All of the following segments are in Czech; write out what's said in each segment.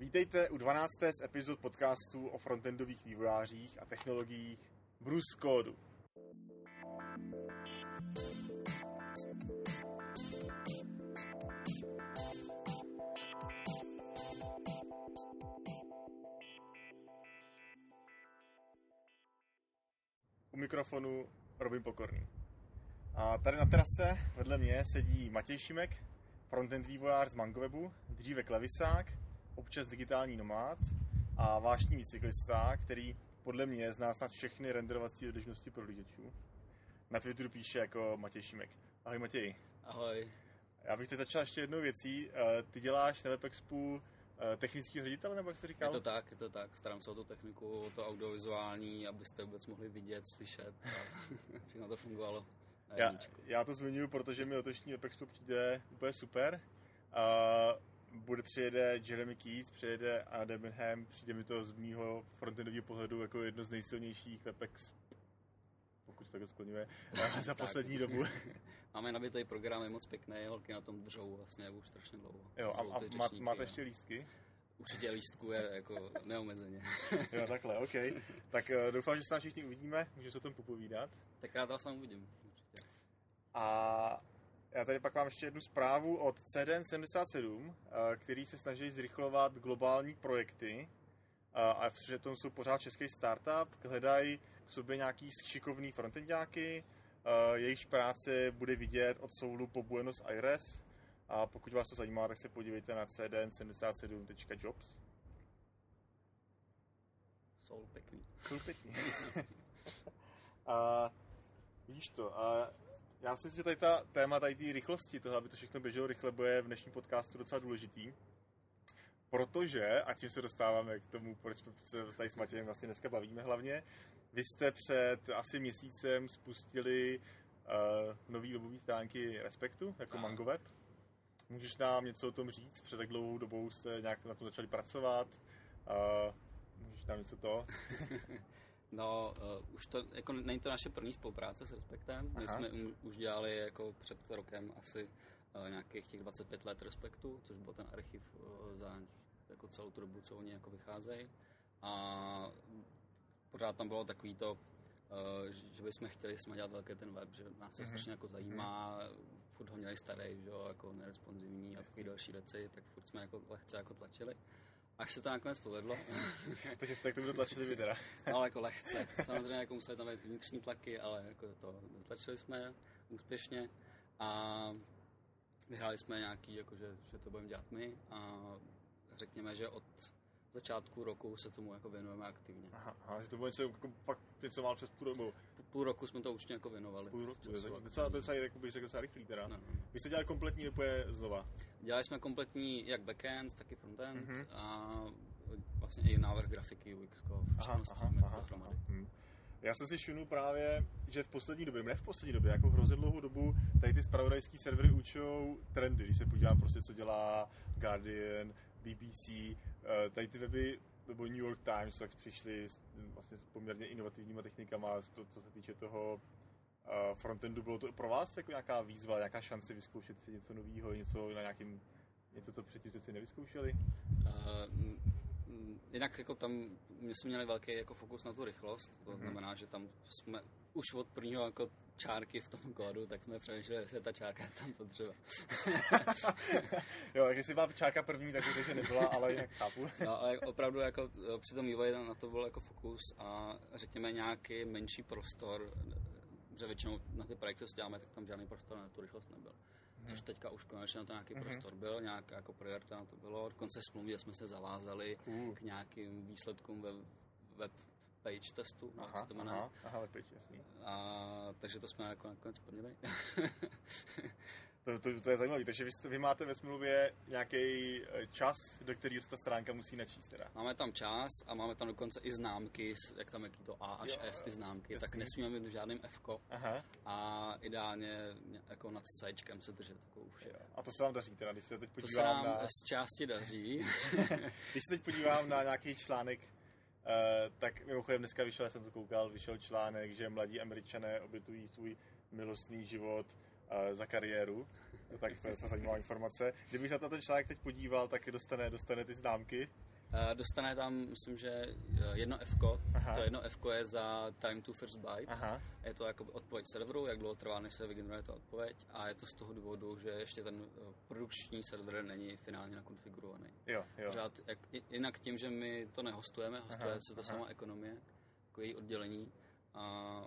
Vítejte u 12. z epizod podcastu o frontendových vývojářích a technologiích Bruce Code. U mikrofonu Robin Pokorný. A tady na terase vedle mě sedí Matěj Šimek, frontend vývojář z Mangowebu, dříve klavisák, občas digitální nomád a vášnivý cyklista, který podle mě zná snad všechny renderovací dodržnosti pro liděčů. Na Twitteru píše jako Matěj Šimek. Ahoj Matěj. Ahoj. Já bych teď začal ještě jednou věcí. Eh, ty děláš na WebExpu eh, technický ředitel, nebo jak jsi říkal? Je to tak, je to tak. Starám se o tu techniku, o to audiovizuální, abyste vůbec mohli vidět, slyšet a všechno to fungovalo. Já, já to zmiňuji, protože mi letošní WebExpo přijde úplně super. Uh, bude přijede Jeremy Keats, přijede Anna Debenham, přijde mi to z mýho frontendového pohledu jako jedno z nejsilnějších WebEx pokud se to skloňuje, za poslední dobu. Máme nabitý program, je moc pěkný, holky na tom držou vlastně už strašně dlouho. Jo, a, a má, máte ještě lístky? Určitě lístku je jako neomezeně. jo, takhle, OK. Tak uh, doufám, že se nás všichni uvidíme, můžeme se o tom popovídat. Tak rád vás tam uvidím. Určitě. A já tady pak mám ještě jednu zprávu od CDN77, eh, který se snaží zrychlovat globální projekty eh, a protože to jsou pořád český startup, hledají k sobě nějaký šikovný frontendáky, eh, jejichž práce bude vidět od Soulu po Buenos Aires a pokud vás to zajímá, tak se podívejte na cdn77.jobs. Soul pěkný. Soul pěkný. a víš to, a já si myslím, že tady ta téma tady té rychlosti, toho, aby to všechno běželo rychle, bude v dnešním podcastu docela důležitý. Protože, a tím se dostáváme k tomu, proč se tady s Matějem vlastně dneska bavíme hlavně, vy jste před asi měsícem spustili uh, nový webový stránky Respektu, jako no. MangoWeb. Můžeš nám něco o tom říct? Před tak dlouhou dobou jste nějak na tom začali pracovat. Uh, můžeš nám něco to? No, uh, už to, jako není to naše první spolupráce s Respektem. My Aha. jsme um, už dělali jako před rokem asi uh, nějakých těch 25 let Respektu, což byl ten archiv uh, za jako celou tu dobu, co oni jako vycházejí. A pořád tam bylo takový to, uh, že bychom chtěli jsme dělat velký ten web, že nás to mm-hmm. strašně jako zajímá, furt ho měli starý, že jo, jako neresponsivní a takové další věci, tak furt jsme jako lehce jako tlačili. Až se to nakonec povedlo. Takže jste k tomu dotlačili vy teda. no, ale jako lehce. Samozřejmě jako museli tam být vnitřní tlaky, ale jako to dotlačili jsme úspěšně a vyhráli jsme nějaký, jako že, že to budeme dělat my a řekněme, že od začátku roku se tomu jako věnujeme aktivně. Aha, aha že to bude se jako fakt něco mal přes půl roku. Půl roku jsme to určitě jako věnovali. Půl roku, to je docela, docela, jako bych řekl, docela rychlý teda. No. Vy jste dělali kompletní vypoje znova? Dělali jsme kompletní jak backend, tak i frontend mm-hmm. a vlastně i návrh grafiky UX, všechno aha, aha, dohromady. Aha, hm. Já jsem si všimnul právě, že v poslední době, ne v poslední době, jako hrozně dlouhou dobu, tady ty spravodajské servery učou trendy. Když se podívám prostě, co dělá Guardian, BBC, eh, tady ty weby nebo New York Times, tak přišli s, vlastně s poměrně inovativníma technikama, to, co se týče toho uh, frontendu. Bylo to pro vás jako nějaká výzva, nějaká šance vyzkoušet si něco nového, něco na nějakým, něco, co předtím si nevyzkoušeli? Uh, jinak jako tam my jsme měli velký jako fokus na tu rychlost, to mm-hmm. znamená, že tam jsme už od prvního jako čárky v tom kódu, tak jsme přemýšleli, jestli je ta čárka tam potřeba. jo, jestli byla čárka první, tak to, že nebyla, ale jinak chápu. no, ale opravdu jako eh, při tom vývoji na to byl jako fokus a řekněme nějaký menší prostor, že většinou na ty projekty, co děláme, tak tam žádný prostor na tu rychlost nebyl. Hmm. Což teďka už konečně na to nějaký hmm. prostor byl, nějak jako priorita na to bylo. Dokonce smluvě jsme se zavázali uh. k nějakým výsledkům ve web page testu, no, aha, to jmenuje. Aha, aha, page, jasný. A, takže to jsme jako nakonec splnili. to, to, to, je zajímavé, takže vy, vy máte ve smluvě nějaký eh, čas, do kterého se ta stránka musí načíst teda? Máme tam čas a máme tam dokonce i známky, jak tam jaký to A až jo, F ty známky, jasný. tak nesmíme mít v žádném F Aha. a ideálně jako nad C se držet takovou vše. A to se vám daří teda, když se teď podívám to se nám na... z části daří. když se teď podívám na nějaký článek Uh, tak mimochodem dneska vyšel, jsem to koukal, vyšel článek, že mladí američané obětují svůj milostný život uh, za kariéru. Tak to je zajímavá informace. Kdybych se na ten článek teď podíval, tak dostane, dostane ty známky. Uh, dostane tam, myslím, že eh, jedno F, to jedno F je za time to first byte. Aha. Je to jako odpověď serveru, jak dlouho trvá, než se vygeneruje ta odpověď a je to z toho důvodu, že ještě ten eh, produkční server není finálně nakonfigurovaný. Jo, jo. Pořád, jak, jinak tím, že my to nehostujeme, hostuje aha, se to aha. sama ekonomie, jako její oddělení a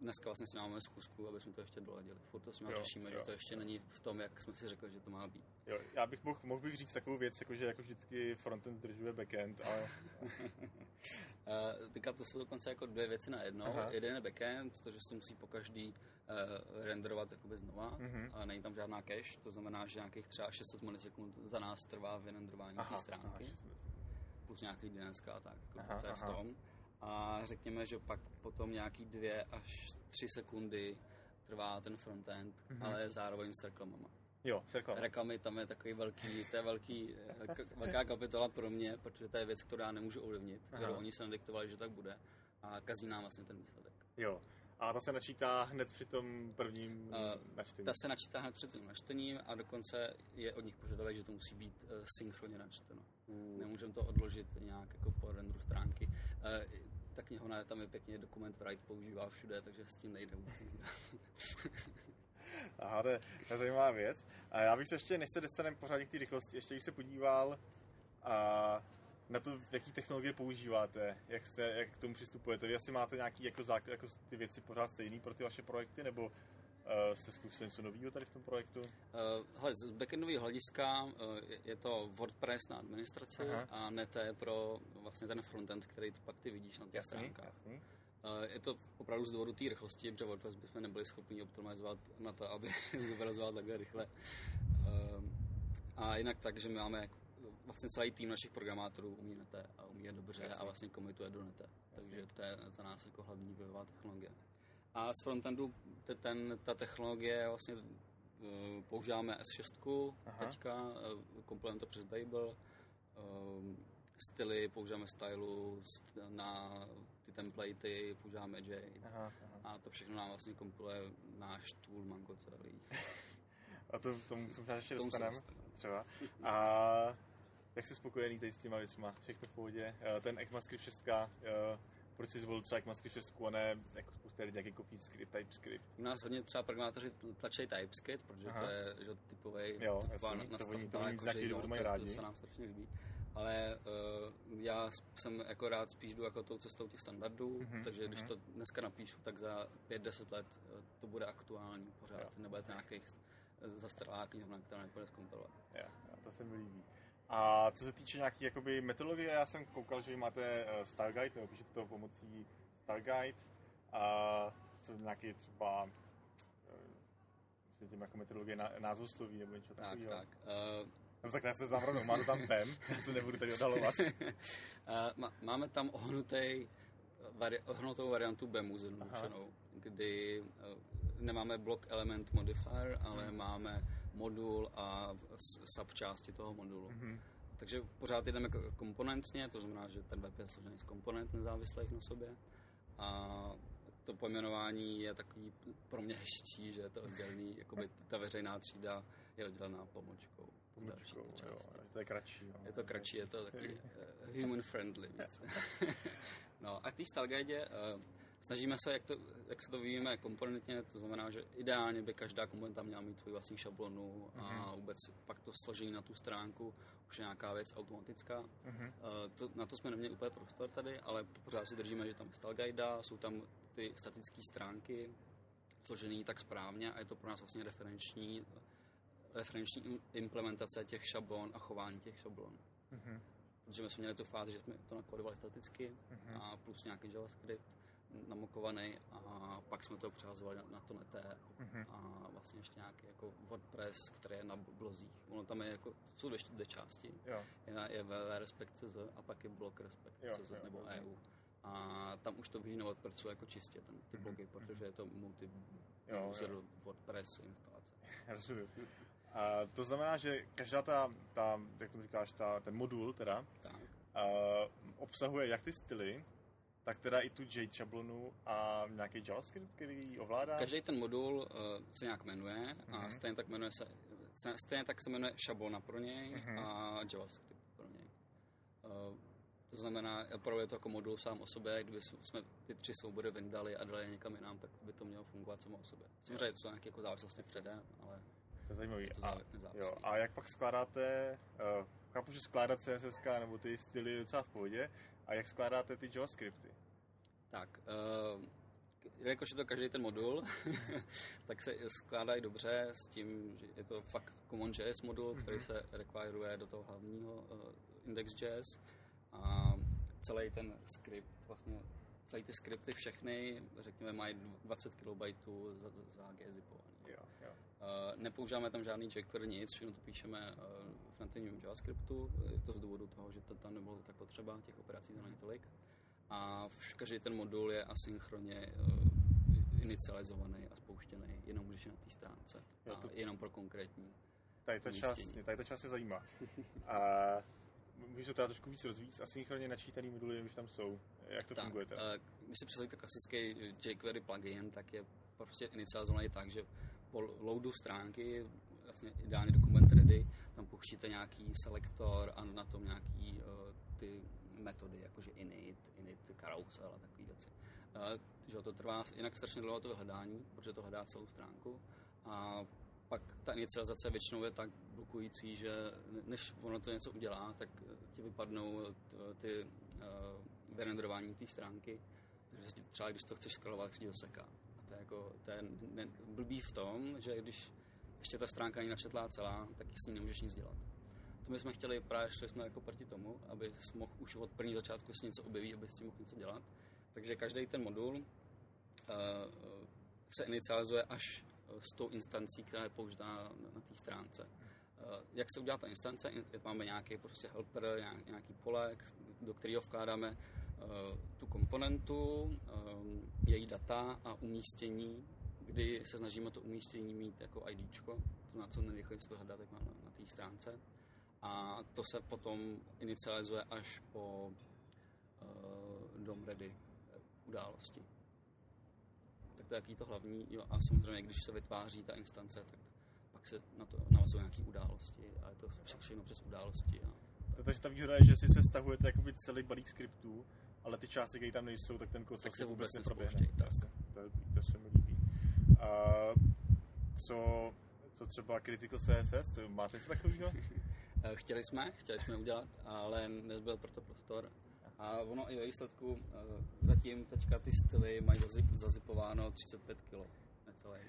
dneska vlastně s máme schůzku, aby jsme to ještě doladili. Furt to s ním řešíme, jo. že to ještě není v tom, jak jsme si řekli, že to má být. Jo, já bych mohl, mohl bych říct takovou věc, jako že jako vždycky frontend zdržuje backend, ale... uh, teďka to jsou dokonce jako dvě věci na jedno. Aha. Jeden je backend, to, že se to musí po každý uh, renderovat jakoby znova uh-huh. a není tam žádná cache, to znamená, že nějakých třeba 600 milisekund za nás trvá vyrendrování té stránky. Aha, plus nějaký DNS a tak, jako aha, to je v tom a řekněme, že pak potom nějaký dvě až tři sekundy trvá ten frontend, mm-hmm. ale zároveň s reklamama. Jo, s reklamami. Reklamy tam je takový velký, to je velký, eh, velká kapitola pro mě, protože to je věc, kterou já nemůžu ovlivnit, kterou oni se nadiktovali, že tak bude a kazí nám vlastně ten výsledek. Jo, a ta se načítá hned při tom prvním uh, načtení? Ta se načítá hned před tím načtením a dokonce je od nich požadavek, že to musí být uh, synchronně načteno. Uh. Nemůžeme to odložit nějak jako po renderu stránky. Uh, ta knihovna, tam je pěkně dokument Write používá všude, takže s tím nejde vůbec Aha, to je, to je zajímavá věc. A já bych se ještě, než se dostaneme pořádně k té rychlosti, ještě bych se podíval a na to, jaký technologie používáte, jak, se, jak k tomu přistupujete. Vy asi máte nějaký jako, základ, jako ty věci pořád stejný pro ty vaše projekty, nebo Uh, jste zkusili něco nového tady v tom projektu? Uh, hele, z backendového hlediska uh, je to WordPress na administraci Aha. a Nete pro vlastně ten frontend, který tu pak ty vidíš na těch jasný, stránkách. Jasný. Uh, je to opravdu z důvodu té rychlosti, protože WordPress bychom nebyli schopni optimalizovat na to, aby zobrazoval takhle rychle. Uh, a jinak tak, že my máme jako vlastně celý tým našich programátorů umí Nete a umí je dobře Jasný. a vlastně komituje do Nete. Jasný. Takže to je za nás jako hlavní webová technologie. A z frontendu ten, ta technologie vlastně uh, používáme S6 Aha. teďka, uh, to přes Babel, uh, styly používáme stylus, na ty templatey používáme J aha, aha. a to všechno nám vlastně kompiluje náš tool Mango celý. A to, tomu se možná ještě dostaneme třeba. A jak jsi spokojený tady s těma věcma? Všechno v pohodě? Ten ECMAScript 6 proč jsi zvolil třeba ECMAScript 6 a ne jako který nějaký kopí script, TypeScript. U nás hodně třeba programátoři tlačí TypeScript, protože Aha. to je že, typový, jo, typová jasný, nastavba, to jako, že to, rádi. to se nám strašně líbí. Ale uh, já jsem jako rád spíš jdu jako tou cestou těch standardů, mm-hmm, takže mm-hmm. když mhm. to dneska napíšu, tak za 5-10 let uh, to bude aktuální pořád, jo. nebude to nějakých zastaralá knihovna, která nebude zkompilovat. Jo, to se mi líbí. A co se týče nějaký jakoby metodologie, já jsem koukal, že máte uh, Style Guide, nebo píšete to pomocí Style Guide. A co nějaký třeba eh, myslím tím jako metodologie názvosloví nebo něco takového. Tak, tak. Uh, no tak já se znám rovnou, má to tam PEM, to nebudu tady odhalovat. uh, máme tam ohnutý, vari, ohnutou variantu BEMu zjednodušenou, kdy uh, nemáme block element modifier, ale hmm. máme modul a subčásti toho modulu. Hmm. Takže pořád jdeme komponentně, to znamená, že ten web je složený z komponent nezávislých na sobě. A to pojmenování je takový pro mě hezčí, že je to oddělený, jakoby ta veřejná třída je oddělená pomočkou. Pomočkou, jo, to je kratší. Jo. Je to kratší, je to taky uh, human friendly víc. no a k té uh, snažíme se, jak, to, jak se to vyvíjíme komponentně, to znamená, že ideálně by každá komponenta měla mít svůj vlastní šablonu a mm-hmm. vůbec pak to složení na tu stránku už je nějaká věc automatická. Mm-hmm. Uh, to, na to jsme neměli úplně prostor tady, ale pořád si držíme, že tam je style guide, jsou tam ty statické stránky složený tak správně a je to pro nás vlastně referenční, referenční implementace těch šablon a chování těch šablon. Mm-hmm. Protože my jsme měli tu fázi, že jsme to nakodovali staticky mm-hmm. a plus nějaký JavaScript namokovaný a pak jsme to přehazovali na, na to neté mm-hmm. a vlastně ještě nějaký jako WordPress, který je na blozích. Ono tam je jako, jsou dvě, dvě části. Jo. Je, je www.respect.cz a pak je blog respect.cz nebo jo, EU. A tam už to běží na WordPressu jako čistě, ten, ty mhm, blogy, mm-hmm. protože je to multi user WordPress instalace. Rozumím. A to znamená, že každá ta, ta jak to říkáš, ta, ten modul teda, tak. Uh, obsahuje jak ty styly, tak teda i tu J šablonu a nějaký JavaScript, který ovládá? Každý ten modul uh, se nějak jmenuje mm-hmm. a mhm. stejně tak, jmenuje se, stejně tak se jmenuje šablona pro něj mm-hmm. a JavaScript pro něj. Uh, to znamená, opravdu je to jako modul sám o sobě, kdyby jsme ty tři soubory vyndali a dali je někam jinam, tak by to mělo fungovat samo o sobě. Samozřejmě to jsou nějaké jako závislosti předem, ale to je zajímavý. To a, jo, a jak pak skládáte, uh, chápu, že skládat CSS nebo ty styly je docela v pohodě, a jak skládáte ty JavaScripty? Tak, uh, jakož je to každý ten modul, tak se skládají dobře s tím, že je to fakt CommonJS modul, mm-hmm. který se requiruje do toho hlavního uh, index.js a celý ten skript, vlastně celý ty skripty všechny, řekněme, mají 20 KB za, za gzipovaný. Jo, jo. Uh, nepoužíváme tam žádný jQuery, nic, všechno to píšeme uh, v nativním JavaScriptu, je to z důvodu toho, že to tam nebylo tak potřeba, těch operací tam není tolik. A každý ten modul je asynchronně uh, inicializovaný a spouštěný jenom když je na té stránce. To... A jenom pro konkrétní Tady ta, část, tady ta část je zajímá. A můžu to teda trošku víc rozvíct. Asynchronně načítaný moduly už tam jsou. Jak to tak, funguje? Uh, když si představíte klasický jQuery plugin, tak je prostě inicializovaný tak, že po loadu stránky, vlastně ideálně dokument ready, tam pouštíte nějaký selektor a na tom nějaký uh, ty metody, jakože init, init, carousel a takové věci. Uh, že to trvá jinak strašně dlouho to vyhledání, protože to hledá celou stránku a pak ta inicializace většinou je tak blokující, že než ono to něco udělá, tak ti vypadnou ty uh, vyrenderování té stránky, takže třeba když to chceš scrollovat, tak se ti. To je, jako, to je ne, blbý v tom, že když ještě ta stránka není načetlá celá, tak s ní nemůžeš nic dělat. To my jsme chtěli, právě šli jsme jako proti tomu, aby mohl už od první začátku si něco objeví, aby si mohl něco dělat. Takže každý ten modul uh, se inicializuje až s tou instancí, která je použitá na, na té stránce. Uh, jak se udělá ta instance? Máme nějaký prostě helper, nějaký pole, do kterého vkládáme tu komponentu, um, její data a umístění, kdy se snažíme to umístění mít jako ID, to na co nejrychleji se to hledat na, na té stránce. A to se potom inicializuje až po uh, DOM ready události. Tak to je jaký to hlavní. Jo, a samozřejmě, když se vytváří ta instance, tak pak se na to navazují nějaké události a je to všechno přes události. A takže ta výhoda je, že si se stahujete jakoby celý balík skriptů, ale ty části, které tam nejsou, tak ten kód tak se vůbec neproběhne. Tak. To, to se mi líbí. A co, co třeba Critical CSS, máte něco takového? Eh, chtěli jsme, chtěli jsme udělat, ale nezbyl proto prostor. A ono i ve výsledku eh, zatím teďka ty styly mají zazipováno 35 kg necelé.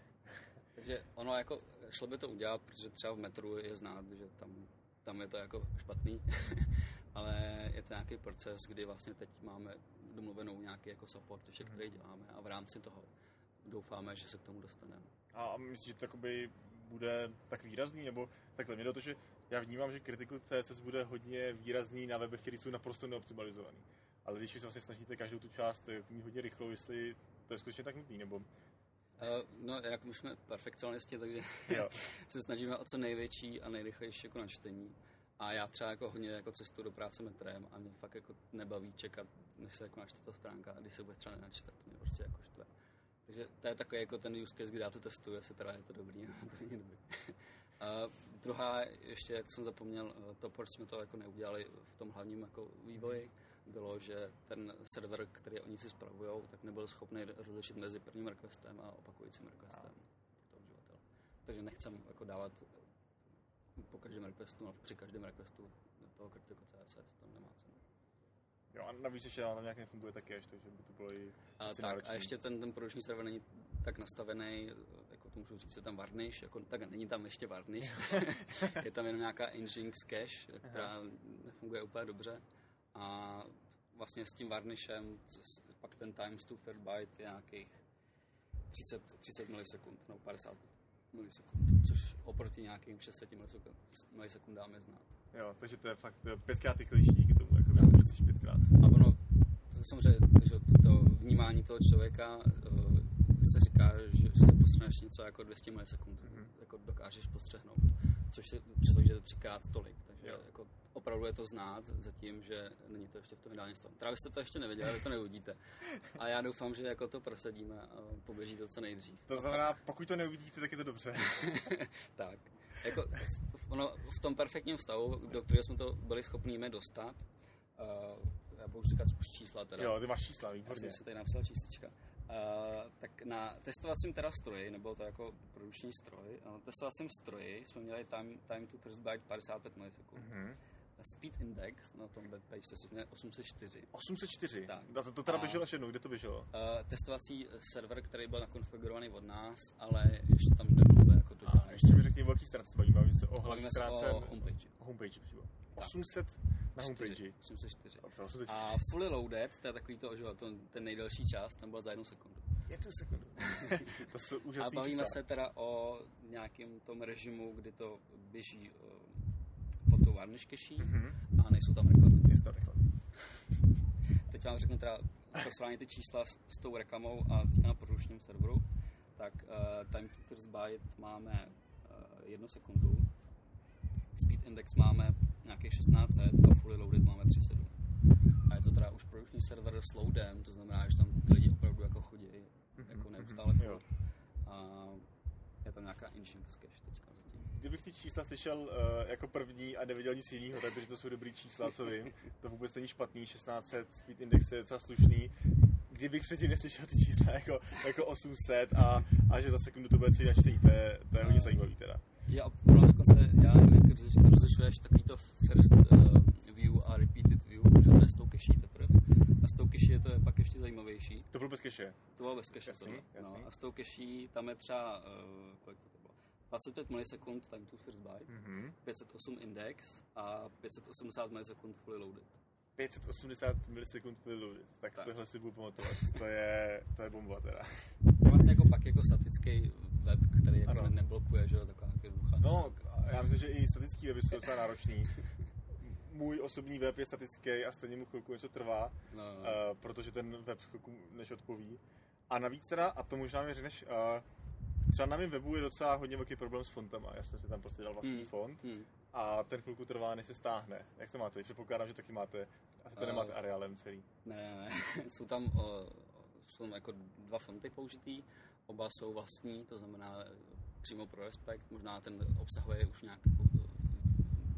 Takže ono jako šlo by to udělat, protože třeba v metru je znát, že tam tam je to jako špatný, ale je to nějaký proces, kdy vlastně teď máme domluvenou nějaký jako support, mhm. který děláme a v rámci toho doufáme, že se k tomu dostaneme. A myslíš, že to bude tak výrazný, nebo takhle, mě do to, že já vnímám, že Critical CSS bude hodně výrazný na webech, které jsou naprosto neoptimalizovaný. Ale když se vlastně snažíte každou tu část mít hodně rychlou, jestli to je skutečně tak nutný, nebo Uh, no, jak už jsme perfekcionisti, takže jo. se snažíme o co největší a nejrychlejší jako načtení. A já třeba jako hodně jako cestu do práce metrem a mě fakt jako nebaví čekat, než se jako načte ta stránka a když se bude třeba nenačtat, mě prostě jako štve. Takže to je takový jako ten use case, kdy já to testuju, jestli teda je to dobrý nebo to není dobrý. uh, druhá, ještě jak jsem zapomněl, to, proč jsme to jako neudělali v tom hlavním jako vývoji, bylo, že ten server, který oni si spravují, tak nebyl schopný rozlišit mezi prvním requestem a opakujícím requestem uživatele. Takže nechcem jako dávat po každém requestu, no při každém requestu toho Critical CSS, tam nemá cenu. Jo, a navíc ještě tam nějak nefunguje taky ještě, takže by to bylo i a, tak, a ještě ten, ten produkční server není tak nastavený, jako to můžu říct, je tam varnish, jako, tak není tam ještě varnish, je tam jenom nějaká Nginx cache, která Aha. nefunguje úplně dobře a vlastně s tím varnishem pak ten times to fair byte je nějakých 30, 30 milisekund nebo 50 milisekund, což oproti nějakým 600 milisekundám je znát. Jo, takže to je fakt pětkrát rychlejší díky tomu, jako tak. pětkrát. A ono, to samozřejmě, že to vnímání toho člověka uh, se říká, že si postřehneš něco jako 200 milisekund, mm-hmm. jako dokážeš postřehnout, což si představíš, že je to třikrát tolik, takže jo. jako opravdu je to znát zatím, že není to ještě v tom ideálním stavu. Právě jste to ještě neviděli, vy to neuvidíte. A já doufám, že jako to prosadíme a poběží to co nejdřív. To znamená, pokud to neuvidíte, tak je to dobře. tak. Jako, ono, v tom perfektním stavu, do kterého jsme to byli schopni dostat, uh, já budu říkat už čísla teda. Jo, ty máš čísla, výborně. Já jsem si tady napsal číslička. Uh, tak na testovacím teda stroji, nebo to jako produkční stroj, na testovacím stroji jsme měli time, time to first byte 55 milisekund. Mm-hmm. Speed Index na tom webpage to je 804. 804? Tak. A to, to teda běželo až jednou, kde to běželo? Uh, testovací server, který byl nakonfigurovaný od nás, ale ještě tam nebylo jako dodaný. A ještě mi řekni, velký stránce bavíme, bavíme se o hlavní stránce. o homepage. Homepage přímo. 800 na homepage. 804. A fully loaded, to je takový to, že to, ten nejdelší čas, tam byl za jednu sekundu. Jednu sekundu. to jsou úžasný A bavíme čísla. se teda o nějakém tom režimu, kdy to běží varnish cache mm-hmm. a nejsou tam reklamy. To reklamy. Teď vám řeknu teda pro ty čísla s, s tou reklamou a teďka na produkčním serveru. Tak uh, time to first byte máme uh, jednu sekundu. Speed index máme nějakých 1600 a fully loaded máme 3.7. A je to teda už produkční server s loadem, to znamená, že tam ty lidi opravdu jako chodí, mm-hmm. jako neustále mm-hmm. furt. A je tam nějaká insurance cache teďka. Kdybych ty čísla slyšel uh, jako první a nevěděl nic jiného, takže to jsou dobrý čísla, co vím. To vůbec není špatný, 1600 speed index je docela slušný. Kdybych předtím neslyšel ty čísla jako, jako 800 a, a že za sekundu to bude celý načtení, to je, to je hodně zajímavý teda. Já, ono dokonce, já nevím, jak rozlišuješ takový to first uh, view a repeated view, že to je s tou cache teprve. A s tou cache je to je pak ještě zajímavější. To bylo bez cache? To bylo bez cache, jasný, jasný. No, a s tou cache tam je třeba, uh, kolik to? 25 milisekund time to first byte, mm-hmm. 508 index a 580 milisekund fully loaded. 580 milisekund fully loaded. Tak, tak. tohle si budu pamatovat. to je, to je bomba teda. To vlastně jako pak jako statický web, který jako ano. neblokuje, že jo, taková jednoduchá. No, já myslím, že i statický weby jsou docela náročný. Můj osobní web je statický a stejně mu chvilku něco trvá, no, no. Uh, protože ten web chvilku než odpoví. A navíc teda, a to možná mi řekneš, uh, třeba na mém webu je docela hodně velký problém s fontama. Já jsem si tam prostě dal vlastní hmm. font hmm. a ten chvilku trvá, než se stáhne. Jak to máte? Předpokládám, že taky máte, asi to uh, nemáte areálem celý. Ne, ne, jsou tam, uh, jsou tam jako dva fonty použitý, oba jsou vlastní, to znamená přímo pro Respekt, možná ten obsahuje už nějak, jako,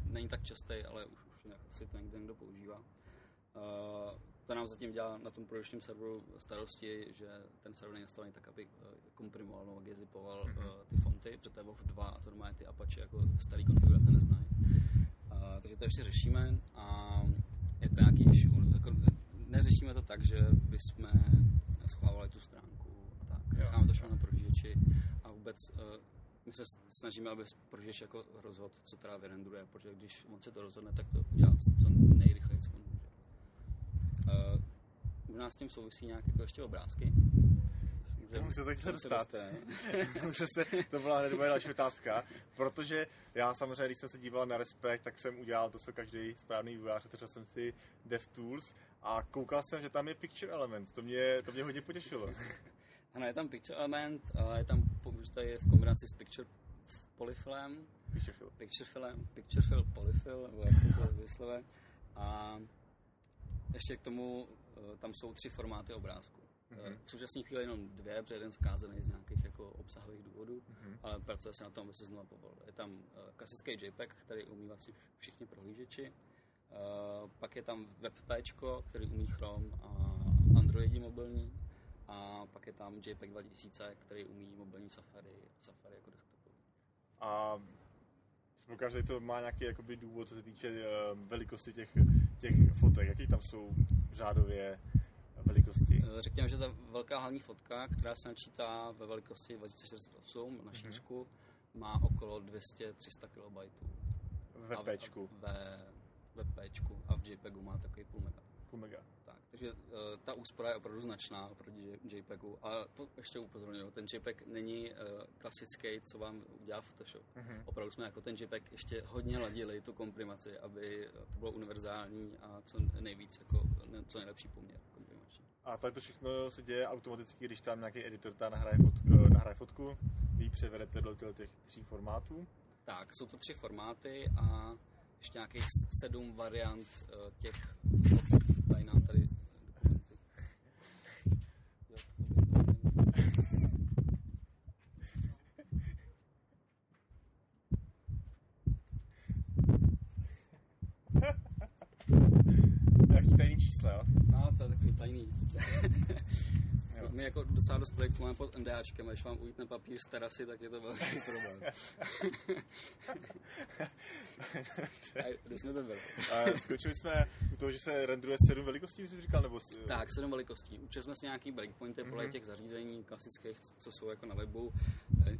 není tak častý, ale už, už nějak si to někdo, někdo používá. Uh, to nám zatím dělá na tom produkčním serveru starosti, že ten server není nastavený tak, aby eh, komprimoval nebo gezipoval mm-hmm. uh, ty fonty, protože to je WoW 2 a to normálně ty Apache jako starý konfigurace neznají. Takže to ještě řešíme a je to nějaký issue. Jako, neřešíme to tak, že bychom schovávali tu stránku a tak. Necháme to všechno na prohlížeči a vůbec uh, my se snažíme, aby prožiješ jako rozhod, co teda vyrenduje, protože když on se to rozhodne, tak to udělá co nejrychleji, co on může. Uh, možná s tím souvisí nějak jako ještě obrázky. Můžu se to dostat. Může se, to byla hned moje další otázka, protože já samozřejmě, když jsem se díval na Respekt, tak jsem udělal to, co každý správný vývojář, otevřel jsem si DevTools a koukal jsem, že tam je Picture Element, to mě, to mě hodně potěšilo. Ano, je tam Picture Element, je tam použitý v kombinaci s Picture Polyfillem. Picture Fill. Picture Fillem, Picture Fill Polyfill, nebo jak se to vyslove. A ještě k tomu, tam jsou tři formáty obrázku. Mm-hmm. V současné chvíli jenom dvě, protože jeden zkázený z nějakých jako obsahových důvodů, mm-hmm. ale pracuje se na tom, aby se znovu povolil. Je tam eh, klasický JPEG, který umí vlastně všichni prohlížeči. Pak je tam WebP, který umí Chrome a Androidi mobilní a pak je tam JPEG 2000, který umí mobilní Safari, Safari jako desktopový. A každý to má nějaký jakoby, důvod, co se týče velikosti těch, těch fotek. Jaký tam jsou řádově velikosti? Eh, řekněme, že ta velká hlavní fotka, která se načítá ve velikosti 2048 na mhm. šířku, mm-hmm. má okolo 200-300 KB. Ve Pčku. Ve, ve Pčku a v JPEGu má takový půl mega. Půl mega. Takže uh, ta úspora je opravdu značná oproti JPEGu. A to ještě upozorňuji, ten JPEG není uh, klasický, co vám udělá Photoshop. Mm-hmm. Opravdu jsme jako ten JPEG ještě hodně ladili tu komprimaci, aby to bylo univerzální a co nejvíc, jako, ne, co nejlepší poměr komprimační. A tak to všechno se děje automaticky, když tam nějaký editor ta nahraje fotku, uh, nahraje fotku vy převedete do těch tří formátů? Tak, jsou to tři formáty a ještě nějakých sedm variant těch tady nám tady dokumenty. Jaký tajný čísla, jo? No, to je takový tajný. My jako docela dost projektů pod NDAčkem, a když vám ujítne papír z terasy, tak je to velký problém. a kde jsme to byli? A skočili jsme u toho, že se renderuje sedm velikostí, jsi říkal, nebo... Tak, sedm velikostí. Učili jsme si nějaký breakpointy podle mm-hmm. těch zařízení klasických, co jsou jako na webu.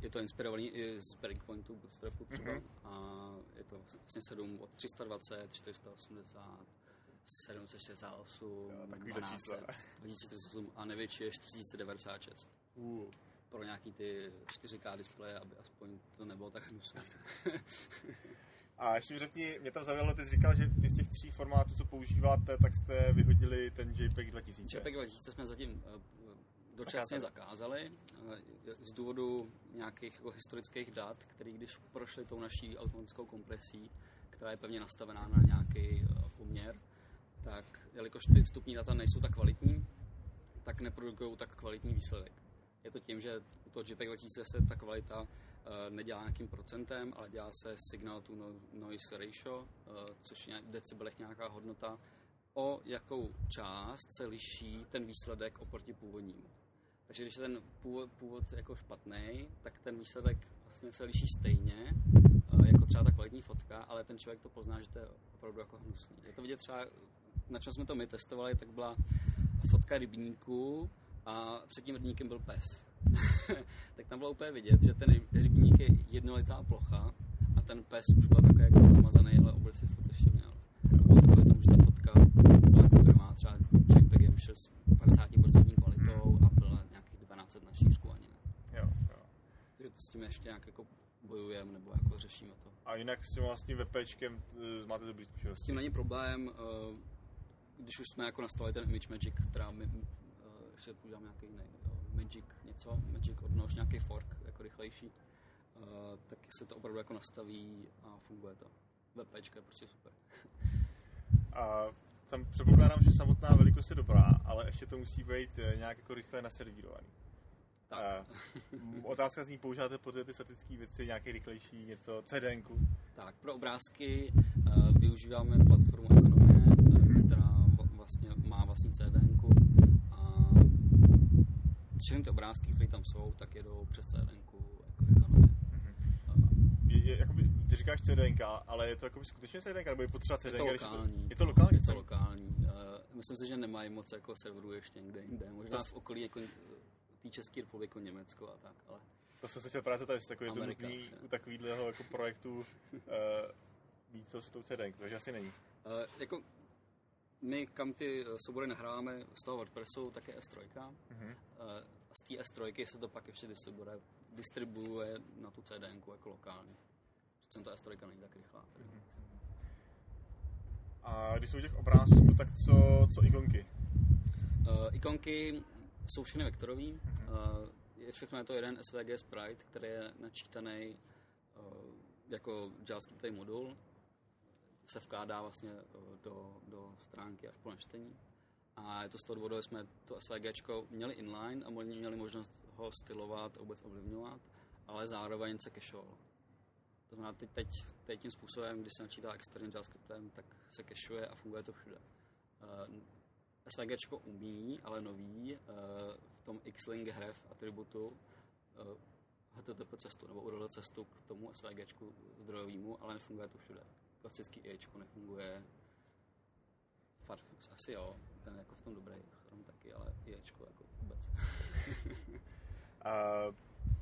Je to inspirovaný i z breakpointů Bootstrapu třeba. Mm-hmm. A je to vlastně sedm od 320, 480, 768, 2048 a největší je 4096. Uh. Pro nějaký ty 4K displeje, aby aspoň to nebylo tak hnusné. A ještě mi řekni, mě tam zavělo, ty jsi říkal, že z těch tří formátů, co používáte, tak jste vyhodili ten JPEG 2000. JPEG 2000 jsme zatím uh, dočasně zakázali z důvodu nějakých jako historických dat, které když prošly tou naší automatickou kompresí, která je pevně nastavená na nějaký poměr, tak jelikož ty vstupní data nejsou tak kvalitní, tak neprodukují tak kvalitní výsledek. Je to tím, že u toho JPEG 2010 ta kvalita uh, nedělá nějakým procentem, ale dělá se signal to no, noise ratio, uh, což je v decibelech nějaká hodnota, o jakou část se liší ten výsledek oproti původnímu. Takže když je ten původ, původ jako špatný, tak ten výsledek vlastně se liší stejně, uh, jako třeba ta kvalitní fotka, ale ten člověk to pozná, že to je opravdu jako hnusný. Je to vidět třeba na čem jsme to my testovali, tak byla fotka rybníku a před tím rybníkem byl pes. tak tam bylo úplně vidět, že ten rybník je jednolitá plocha a ten pes už byl takový jako rozmazaný, ale si furt ještě měl. A bylo to tomu, že ta fotka byla má třeba JPEGem 6 50% kvalitou a byla nějakých 12 na šířku ani ne. Jo, jo. Takže s tím ještě nějak jako bojujeme nebo jako řešíme to. A jinak s tím vlastním VPčkem eh, máte dobrý zkušenosti? S tím není problém. Uh, když už jsme jako nastavili ten Image Magic, která my, uh, ještě používám nějaký ne, uh, Magic něco, Magic odnož, nějaký fork, jako rychlejší, uh, tak se to opravdu jako nastaví a funguje to. VPčka je prostě super. a tam předpokládám, že samotná velikost je dobrá, ale ještě to musí být nějak jako rychle naservírovaný. Tak. Uh, otázka zní, používáte pod ty statické věci nějaký rychlejší něco, CDNku? Tak, pro obrázky uh, využíváme platformu vlastně má vlastní CDN a všechny ty obrázky, které tam jsou, tak jedou přes CDN jako ekonomie. Mm-hmm. Je, je, jakoby, ty říkáš CDN, ale je to jakoby skutečně CDN, nebo je potřeba CDN? Je to lokální. Je to lokální? Je to lokální. Uh, myslím si, že nemají moc jako serverů ještě někde jinde. Možná to... v okolí jako té České republiky, jako Německo a tak, ale... To jsem se chtěl právě zeptat, jestli takový jednoduchý u takového jako projektu uh, mít to s tou CDN, takže asi není. Uh, jako my, kam ty eh, soubory nahráváme z toho WordPressu, tak je S3. Mm-hmm. A z té S3 se to pak ještě distribuuje, distribuuje na tu CDN jako lokálně. Přece ta S3 není tak rychlá. Mm-hmm. A když jsou těch obrázků, tak co, co ikonky? Uh, ikonky jsou všechny vektorové. Mm-hmm. Uh, je všechno je to jeden SVG sprite, který je načítaný uh, jako JavaScriptový modul se vkládá vlastně eh, do, do stránky až po načtení. A je to z toho důvodu, že jsme to SVG měli inline a měli možnost ho stylovat a vůbec ovlivňovat, ale zároveň se cacheoval. To znamená, teď, teď, teď tím způsobem, když se načítá externím JavaScriptem, tak se cacheuje a funguje to všude. Uh, eh, SVG umí, ale nový, uh, v tom Xlink href atributu uh, HTTP cestu nebo URL cestu k tomu SVG zdrojovému, ale nefunguje to všude klasický Ečko nefunguje. Farfux asi jo, ten jako v tom dobrý, Chrome taky, ale Ečko jako vůbec. A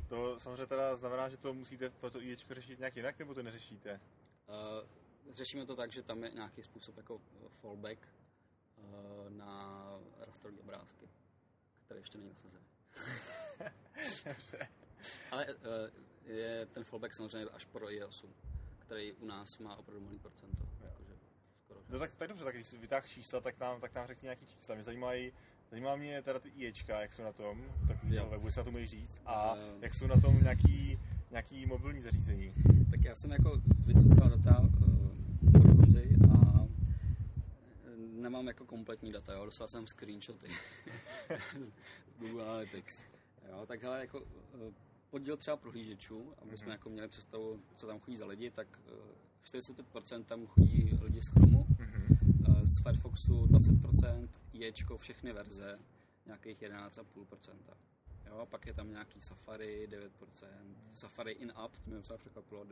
to samozřejmě teda znamená, že to musíte pro to IEčko řešit nějak jinak, nebo to neřešíte? Uh, řešíme to tak, že tam je nějaký způsob jako fallback uh, na rastrové obrázky, který ještě není nasazený. Ale uh, je ten fallback samozřejmě až pro IE8 který u nás má opravdu malý procento. Jakože skoro, no tak, tak dobře, tak když vytáh čísla, tak nám, tak nám řekni nějaký čísla. Mě zajímají, zajímá mě teda ty IEčka, jak jsou na tom, tak webu se na to můžeš říct, a uh, jak jsou na tom nějaký, nějaký mobilní zařízení. Tak já jsem jako vycucal data uh, verzi a nemám jako kompletní data, jo, dostal jsem screenshoty Google Analytics. Jo, tak hele, jako eh, podíl třeba prohlížečů, aby jsme mm-hmm. jako měli představu, co tam chodí za lidi, tak 45% tam chodí lidi z Chromu, mm-hmm. z Firefoxu 20%, Ječko všechny verze, nějakých 11,5%. Jo, pak je tam nějaký Safari 9%, Safari in-app, to mě třeba překvapilo, 5%.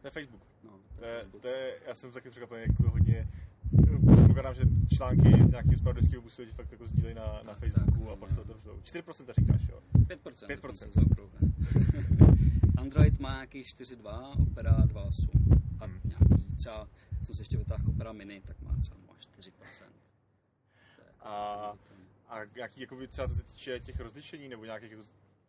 To je Facebook. No, to, je, Facebook. to je, já jsem taky překvapený, jak to hodně předpokládám, že články z nějakého spravodajského webu se fakt jako sdílejí na, na Facebooku tak, a pak se otevřou. 4% říkáš, jo? 5%. 5%. Android má nějaký 4.2, Opera 2.8. A hmm. nějaký, třeba jsem se ještě vytáhl Opera Mini, tak má třeba 4%. Jako a, a jaký, jako by třeba to se týče těch rozlišení nebo nějakých jako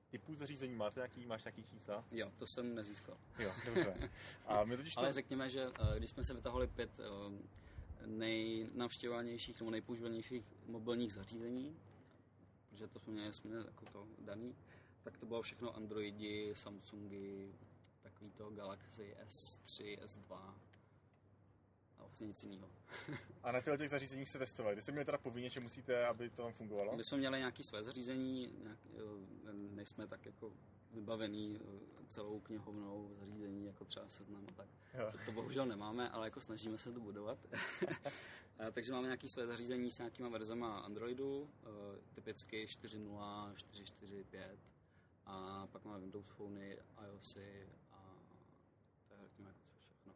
typů zařízení, máte nějaký, máš nějaký čísla? Jo, to jsem nezískal. Jo, dobře. A my totiž to... Ale řekněme, že eh, když jsme se vytahovali pět eh, nejnavštěvovanějších nebo nejpoužívanějších mobilních zařízení, protože to jsme měli jsme jako to daný, tak to bylo všechno Androidi, Samsungy, takový to Galaxy S3, S2 a vlastně nic jiného. a na těch zařízeních jste testovali? Vy jste měli teda povinně, že musíte, aby to tam fungovalo? My jsme měli nějaké své zařízení, nějak, nejsme tak jako vybavený celou knihovnou zařízení, jako třeba seznam a tak. To, to bohužel nemáme, ale jako snažíme se to budovat. Takže máme nějaké své zařízení s nějakýma verzema Androidu, typicky 4.0, 4.4, 5 a pak máme Windows Phony, iOSy a to je řekněme jako všechno.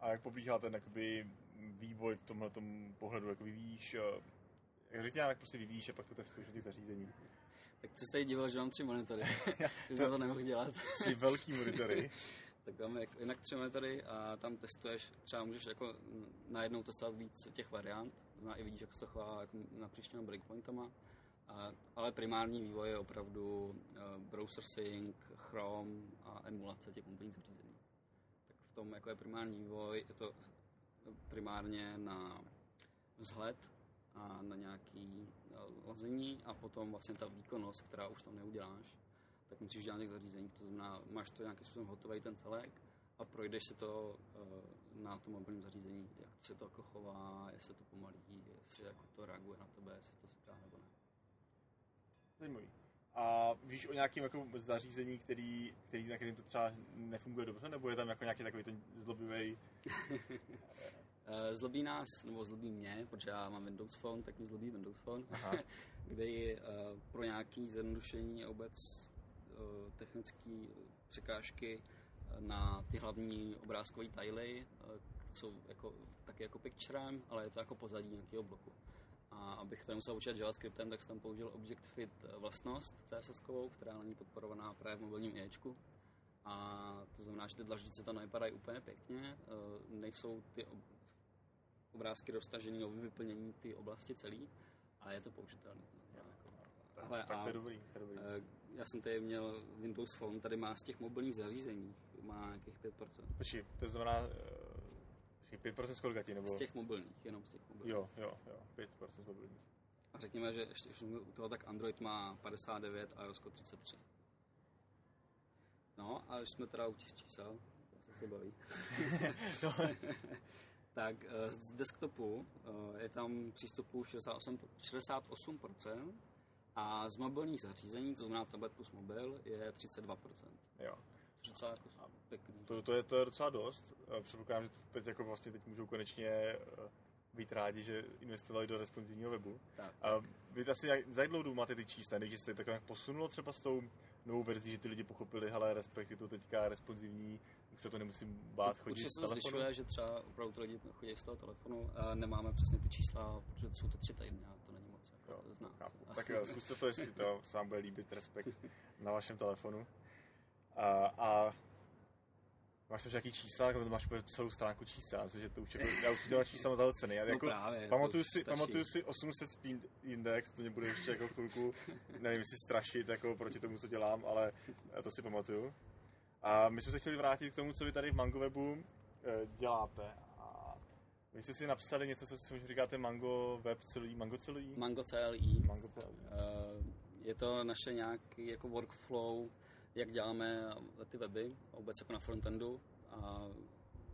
A jak pobíhá ten jakoby, vývoj v tomhle pohledu, jak vyvíjíš, eh, jak řekněme, jak prostě vyvíjíš a pak to testuješ těch zařízení? Tak co jsi tady díval, že mám tři monitory, že jsem to nemohl dělat. Tři velký monitory. tak máme jinak tři monitory a tam testuješ, třeba můžeš jako najednou testovat víc těch variant, zná i vidíš, jak se to chová jako napříč těma breakpointama, a, ale primární vývoj je opravdu uh, browser sync, Chrome a emulace těch mobilních zařízení. Tom, jako je primární vývoj, je to primárně na vzhled a na nějaký lazení a potom vlastně ta výkonnost, která už tam neuděláš, tak musíš dělat těch zařízení. To znamená, máš to nějakým způsobem hotový ten celek a projdeš si to uh, na tom mobilním zařízení, jak se to jako chová, jestli to pomalí, jestli jako to reaguje na tebe, jestli to říká nebo ne. Zajímavý. A víš o nějakém jako zařízení, který, který, na kterým to třeba nefunguje dobře, nebo je tam jako nějaký takový ten zlobivý Eh, zlobí nás, nebo zlobí mě, protože já mám Windows Phone, tak mi zlobí Windows Phone, kde je uh, pro nějaké zjednodušení obec uh, technické překážky na ty hlavní obrázkové tajly, uh, jsou jako, taky jako picturem, ale je to jako pozadí nějakého bloku. A abych to nemusel učit JavaScriptem, tak jsem tam použil Object-Fit vlastnost CSS, která není podporovaná právě v mobilním IEčku. A to znamená, že ty dlaždice tam nevypadají úplně pěkně, nejsou ty obrázky dostažený o vyplnění ty oblasti celý a je to použitelné. Jako, tak, to je dobrý, to je dobrý. Eh, já jsem tady měl Windows Phone, tady má z těch mobilních zařízení, má nějakých 5%. Počkej, to znamená, 5% z kolika ti, nebo? Z těch mobilních, jenom z těch mobilních. Jo, jo, jo, 5% z mobilních. A řekněme, že ještě u toho tak Android má 59 a iOS 33. No, a když jsme teda u těch čísel, to se baví. no. tak eh, z desktopu eh, je tam přístupu 68, 68% a z mobilních zařízení, to znamená tablet plus mobil, je 32%. Jo. Docela jako pěkný. To, to, je, to je docela dost. Předpokládám, že teď jako vlastně teď můžou konečně eh, být rádi, že investovali do responsivního webu. Tak. A vy asi za jak dlouho máte ty čísla, než se to tak posunulo třeba s tou novou verzí, že ty lidi pochopili, hele, Respekt je to teďka responsivní, už se to nemusím bát chodit Už se to zvyšuje, že třeba opravdu ty lidi chodí z toho telefonu a nemáme přesně ty čísla, protože to jsou to tři týdny a to není moc jako jo, znát. Chápu. Tak jo, zkuste to, jestli to se vám bude líbit, Respekt na vašem telefonu. A, a Máš tam nějaký čísla, jako máš celou stránku čísla, myslím, že to už jako, já už si dělám čísla za ceny. Já, no jako, právě, pamatuju, si, pamatuju si 800 speed index, to mě bude ještě jako chvilku, nevím, jestli strašit jako proti tomu, co dělám, ale to si pamatuju. A my jsme se chtěli vrátit k tomu, co vy tady v MangoWebu eh, děláte. A vy jste si napsali něco, co, co říkáte Mango Web celý, Mango celý? Mango CLI. Mango CLI. Uh, je to naše nějaký jako workflow, jak děláme ty weby, vůbec jako na frontendu. A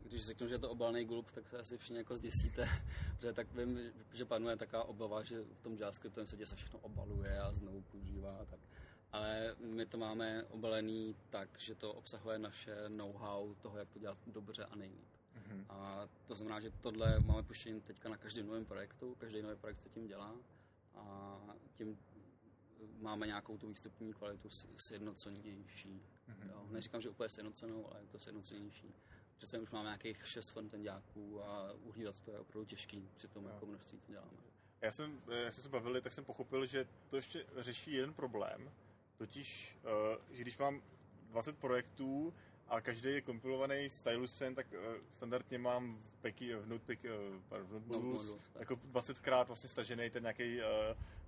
když řeknu, že je to obalný gulp, tak se asi všichni jako zděsíte, protože tak vím, že panuje taková obava, že v tom JavaScriptovém světě se všechno obaluje a znovu používá a tak. Ale my to máme obalený tak, že to obsahuje naše know-how toho, jak to dělat dobře a nejlíp. Mm-hmm. A to znamená, že tohle máme puštění teďka na každém novém projektu, každý nový projekt se tím dělá a tím máme nějakou tu výstupní kvalitu sjednocenější. Mm-hmm. Jo, neříkám, že úplně sjednocenou, ale je to sjednocenější. Přece už máme nějakých šest frontendáků a uhlídat to je opravdu těžký při tom, jako množství, co děláme. Já jsem, jak jsme se bavili, tak jsem pochopil, že to ještě řeší jeden problém, totiž, uh, že když mám 20 projektů a každý je kompilovaný stylusem, tak uh, standardně mám v, Peky, v Notepad, uh, v Notebooks, no, jako 20krát vlastně stažený ten nějaký uh,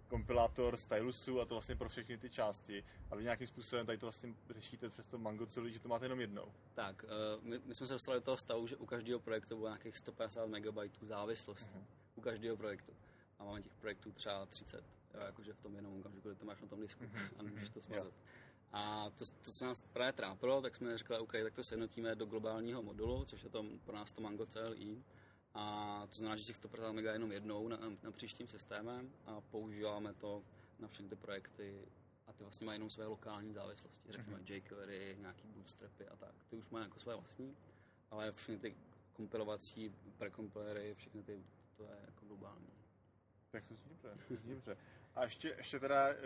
kompilátor stylusu a to vlastně pro všechny ty části. A vy nějakým způsobem tady to vlastně řešíte přes to Mango celý, že to máte jenom jednou. Tak, uh, my, my, jsme se dostali do toho stavu, že u každého projektu bylo nějakých 150 MB závislosti. Uh-huh. U každého projektu. A máme těch projektů třeba 30. Jo, jakože v tom jenom okamžiku, to máš na tom disku uh-huh. a nemůžeš to smazat. A to, to, co nás právě trápilo, tak jsme řekli, OK, tak to sjednotíme do globálního modulu, což je to pro nás to Mango CLI. A to znamená, že těch 150 MB jenom jednou na, na příštím systémem a používáme to na všechny ty projekty a ty vlastně mají jenom své lokální závislosti. Řekněme mm-hmm. jQuery, nějaký bootstrapy a tak. Ty už mají jako své vlastní, ale všechny ty kompilovací, prekompilery, všechny ty, to je jako globální. Tak to zní dobře, dobře. A ještě, ještě teda, eh,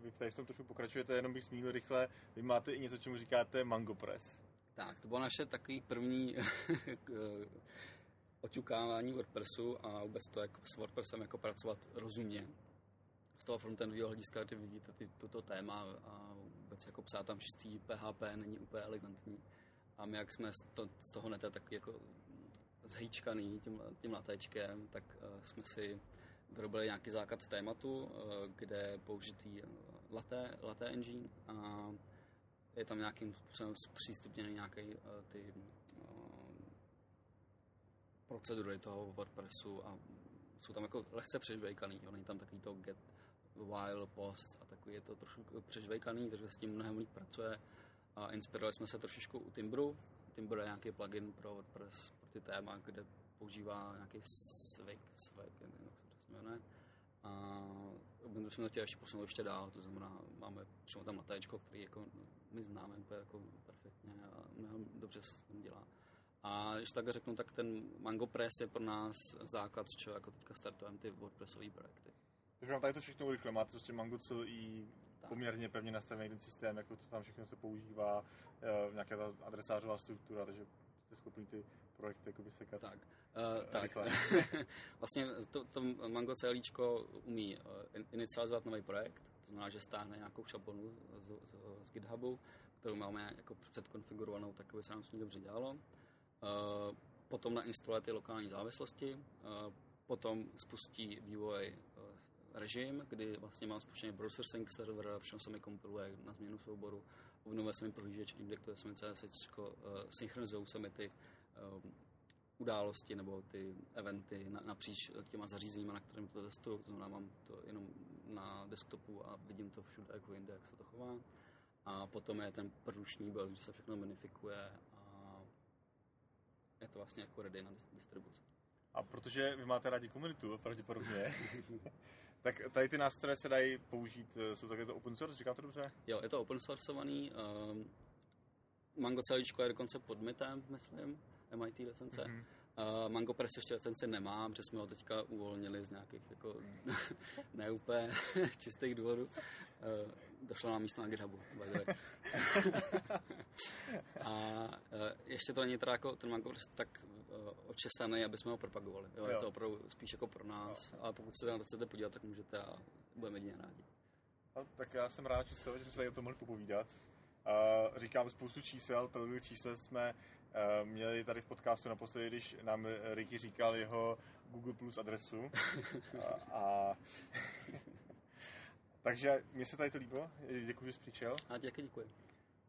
vy tady v tom trošku pokračujete, jenom bych zmínil rychle, vy máte i něco, čemu říkáte Mango Press. Tak, to bylo naše takový první oťukávání WordPressu a vůbec to, jak s WordPressem jako pracovat rozumně. Z toho frontendového hlediska, kdy vidíte ty, toto téma a vůbec jako psát tam čistý PHP není úplně elegantní. A my, jak jsme z, to, z toho neta tak jako zhýčkaný tím, tím latečkem, tak uh, jsme si vyrobili nějaký základ tématu, uh, kde použitý latte, latte engine a je tam nějakým způsobem zpřístupněný nějaký uh, ty procedury toho WordPressu a jsou tam jako lehce přežvejkaný, jo. není tam takový to get while post a takový je to trošku přežvejkaný, takže s tím mnohem líp pracuje a inspirovali jsme se trošičku u Timbru. Timbru je nějaký plugin pro WordPress, pro ty téma, kde používá nějaký Swag, Swag, nevím, jak se přesně jmenuje. A my jsme to chtěli ještě posunout ještě dál, to znamená, máme přímo tam latéčko, který jako my známe jako perfektně a mnohem dobře se s tím dělá. A když tak řeknu, tak ten Mango Press je pro nás základ, z čeho jako teďka startujeme ty WordPressové projekty. Takže vám tady to všechno urychle, máte prostě Mango celý tak. poměrně pevně nastavený ten systém, jako to tam všechno se používá, e, nějaká ta adresářová struktura, takže jste schopni ty projekty jako vysekat. Tak, uh, tak. vlastně to, to Mango celíčko umí inicializovat nový projekt, to znamená, že stáhne nějakou šablonu z, z, z GitHubu, kterou máme jako předkonfigurovanou, tak aby se nám s ní dobře dělalo. Eh, potom nainstaluje ty lokální závislosti, eh, potom spustí vývoj eh, režim, kdy vlastně mám spuštěný browser sync server, všechno se mi kompiluje na změnu souboru, obnovuje se mi prohlížeč, indektuje se mi CSS, synchronizují se mi ty události nebo ty eventy napříč těma zařízeníma, na kterém to testuju. To znamená, mám to jenom na desktopu a vidím to všude jako jinde, jak se to chová. A potom je ten průční build, kde se všechno minifikuje je to vlastně jako ready na distribuci. A protože vy máte rádi komunitu, pravděpodobně, tak tady ty nástroje se dají použít, eh, jsou také to open source, říkáte dobře? Jo, je to open sourceovaný. Um, Mango celíčko je dokonce pod MITem, myslím, MIT licence. Mm-hmm. Uh, Mango Press ještě licenci nemá, protože jsme ho teďka uvolnili z nějakých jako neúplně čistých důvodů. Uh, došlo nám místo na GitHubu. A uh, ještě to není teda jako ten Mango Press tak uh, očesaný, aby jsme ho propagovali. Jo, jo. Je to opravdu spíš jako pro nás, jo. ale pokud se na to chcete podívat, tak můžete a budeme jedině rádi. A, tak já jsem rád, že, se, že jsme se o tom mohli popovídat. Uh, říkám spoustu čísel, tolik čísel jsme uh, měli tady v podcastu naposledy, když nám Ricky říkal jeho Google Plus adresu. a, a takže mě se tady to líbilo, děkuji, že jsi přišel. A děkuji, děkuji.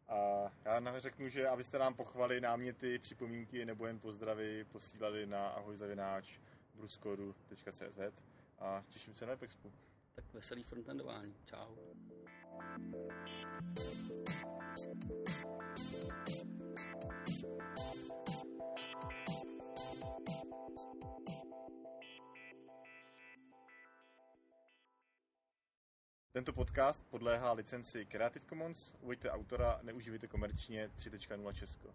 A já nám řeknu, že abyste nám pochvali náměty, připomínky nebo jen pozdravy posílali na ahojzavináč bruskodu.cz a těším se na Epexpu. Tak veselý frontendování. Čau. Thank you. Tento podcast podléhá licenci Creative Commons, uveďte autora, neužívejte komerčně 3.0 Česko.